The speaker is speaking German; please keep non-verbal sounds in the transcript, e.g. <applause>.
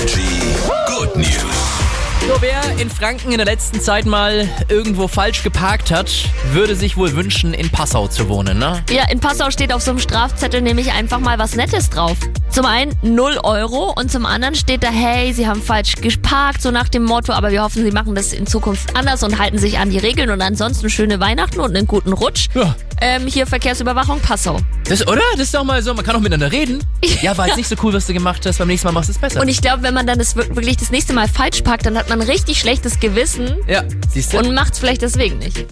Energy Good News. Wer in Franken in der letzten Zeit mal irgendwo falsch geparkt hat, würde sich wohl wünschen, in Passau zu wohnen, ne? Ja, in Passau steht auf so einem Strafzettel nämlich einfach mal was Nettes drauf. Zum einen 0 Euro und zum anderen steht da, hey, Sie haben falsch geparkt, so nach dem Motto, aber wir hoffen, Sie machen das in Zukunft anders und halten sich an die Regeln und ansonsten schöne Weihnachten und einen guten Rutsch. Ja. Ähm, hier Verkehrsüberwachung Passau. Das, oder? Das ist doch mal so, man kann auch miteinander reden. <laughs> Ja, war jetzt nicht so cool, was du gemacht hast, beim nächsten Mal machst du es besser. Und ich glaube, wenn man dann das wir- wirklich das nächste Mal falsch parkt, dann hat man richtig schlechtes Gewissen ja, siehst du? und macht es vielleicht deswegen nicht.